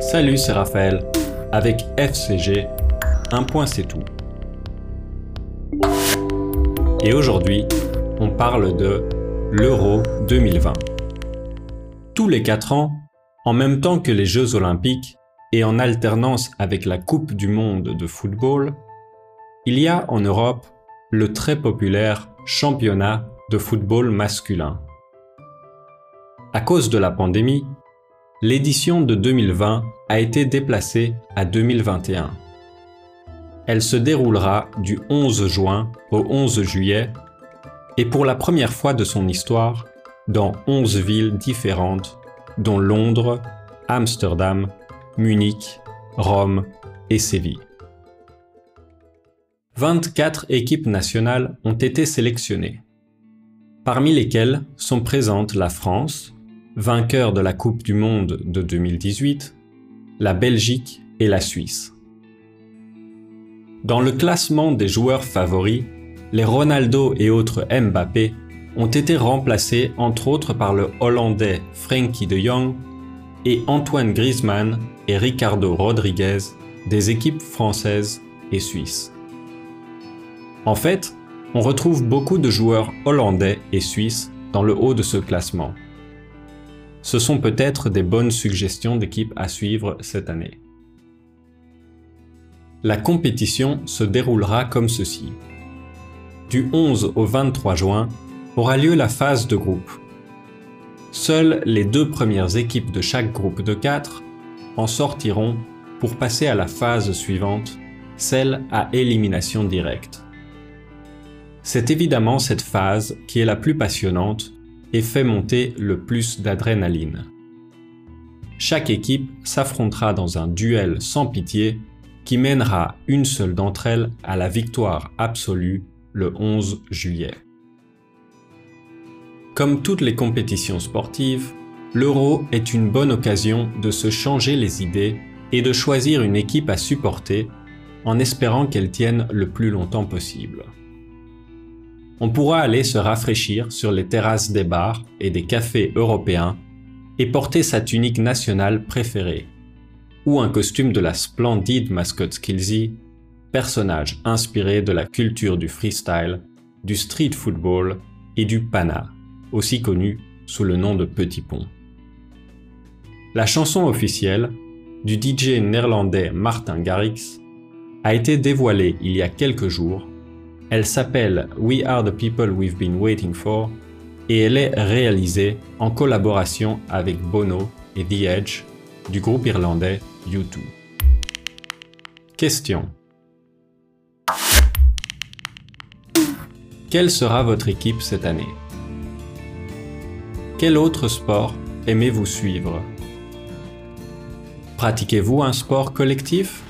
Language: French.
Salut, c'est Raphaël. Avec FCG, un point c'est tout. Et aujourd'hui, on parle de l'Euro 2020. Tous les 4 ans, en même temps que les Jeux olympiques et en alternance avec la Coupe du monde de football, il y a en Europe le très populaire championnat de football masculin. À cause de la pandémie, l'édition de 2020 a été déplacée à 2021. Elle se déroulera du 11 juin au 11 juillet et pour la première fois de son histoire dans 11 villes différentes dont Londres, Amsterdam, Munich, Rome et Séville. 24 équipes nationales ont été sélectionnées, parmi lesquelles sont présentes la France, vainqueur de la Coupe du Monde de 2018, la Belgique et la Suisse. Dans le classement des joueurs favoris, les Ronaldo et autres Mbappé ont été remplacés entre autres par le Hollandais Frankie de Jong et Antoine Griezmann et Ricardo Rodriguez des équipes françaises et suisses. En fait, on retrouve beaucoup de joueurs hollandais et suisses dans le haut de ce classement ce sont peut-être des bonnes suggestions d'équipes à suivre cette année. La compétition se déroulera comme ceci. Du 11 au 23 juin aura lieu la phase de groupe. Seules les deux premières équipes de chaque groupe de 4 en sortiront pour passer à la phase suivante, celle à élimination directe. C'est évidemment cette phase qui est la plus passionnante et fait monter le plus d'adrénaline. Chaque équipe s'affrontera dans un duel sans pitié qui mènera une seule d'entre elles à la victoire absolue le 11 juillet. Comme toutes les compétitions sportives, l'Euro est une bonne occasion de se changer les idées et de choisir une équipe à supporter en espérant qu'elle tienne le plus longtemps possible on pourra aller se rafraîchir sur les terrasses des bars et des cafés européens et porter sa tunique nationale préférée, ou un costume de la splendide mascotte Skillsy, personnage inspiré de la culture du freestyle, du street football et du pana, aussi connu sous le nom de Petit Pont. La chanson officielle, du DJ néerlandais Martin Garrix, a été dévoilée il y a quelques jours elle s'appelle We Are the People We've Been Waiting For et elle est réalisée en collaboration avec Bono et The Edge du groupe irlandais U2. Question. Quelle sera votre équipe cette année? Quel autre sport aimez-vous suivre? Pratiquez-vous un sport collectif?